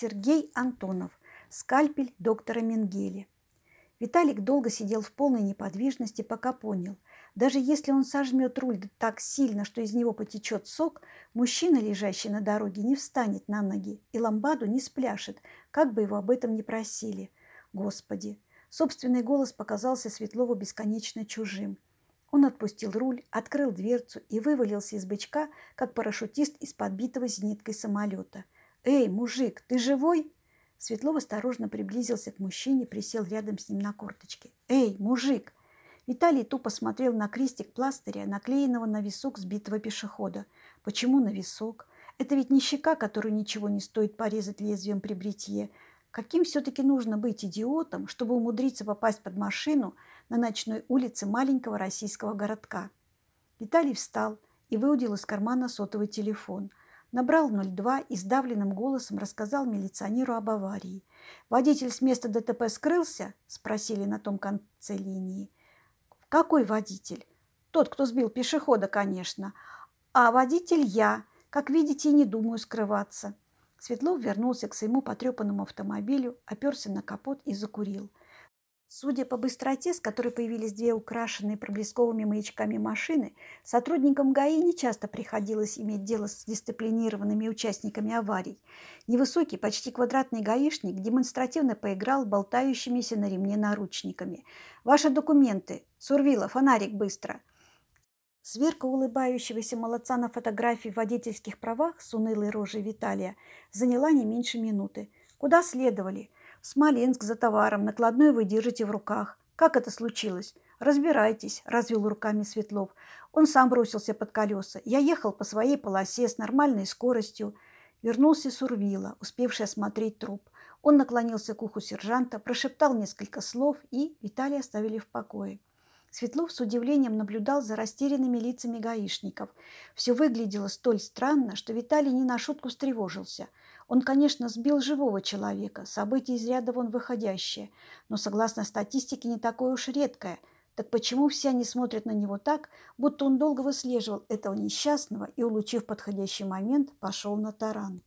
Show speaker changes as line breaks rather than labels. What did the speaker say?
Сергей Антонов. Скальпель доктора Менгеле. Виталик долго сидел в полной неподвижности, пока понял. Даже если он сожмет руль так сильно, что из него потечет сок, мужчина, лежащий на дороге, не встанет на ноги и ламбаду не спляшет, как бы его об этом ни просили. Господи! Собственный голос показался Светлову бесконечно чужим. Он отпустил руль, открыл дверцу и вывалился из бычка, как парашютист из подбитого зениткой самолета. «Эй, мужик, ты живой?» Светлов осторожно приблизился к мужчине, присел рядом с ним на корточке. «Эй, мужик!» Виталий тупо смотрел на крестик пластыря, наклеенного на висок сбитого пешехода. Почему на висок? Это ведь не щека, которую ничего не стоит порезать лезвием при бритье. Каким все-таки нужно быть идиотом, чтобы умудриться попасть под машину на ночной улице маленького российского городка? Виталий встал и выудил из кармана сотовый телефон – Набрал 02 и сдавленным голосом рассказал милиционеру об аварии. «Водитель с места ДТП скрылся?» – спросили на том конце линии. «Какой водитель?» «Тот, кто сбил пешехода, конечно. А водитель я. Как видите, не думаю скрываться». Светлов вернулся к своему потрепанному автомобилю, оперся на капот и закурил. Судя по быстроте, с которой появились две украшенные проблесковыми маячками машины, сотрудникам ГАИ не часто приходилось иметь дело с дисциплинированными участниками аварий. Невысокий, почти квадратный гаишник демонстративно поиграл болтающимися на ремне наручниками. «Ваши документы! Сурвила, фонарик быстро!» Сверка улыбающегося молодца на фотографии в водительских правах с унылой рожей Виталия заняла не меньше минуты. Куда следовали? Смоленск за товаром, накладной вы держите в руках. Как это случилось? Разбирайтесь, развел руками Светлов. Он сам бросился под колеса. Я ехал по своей полосе с нормальной скоростью. Вернулся Сурвила, успевший осмотреть труп. Он наклонился к уху сержанта, прошептал несколько слов, и Виталия оставили в покое. Светлов с удивлением наблюдал за растерянными лицами гаишников. Все выглядело столь странно, что Виталий не на шутку встревожился. Он, конечно, сбил живого человека, событие из ряда вон выходящее, но, согласно статистике, не такое уж редкое. Так почему все они смотрят на него так, будто он долго выслеживал этого несчастного и, улучив подходящий момент, пошел на таран?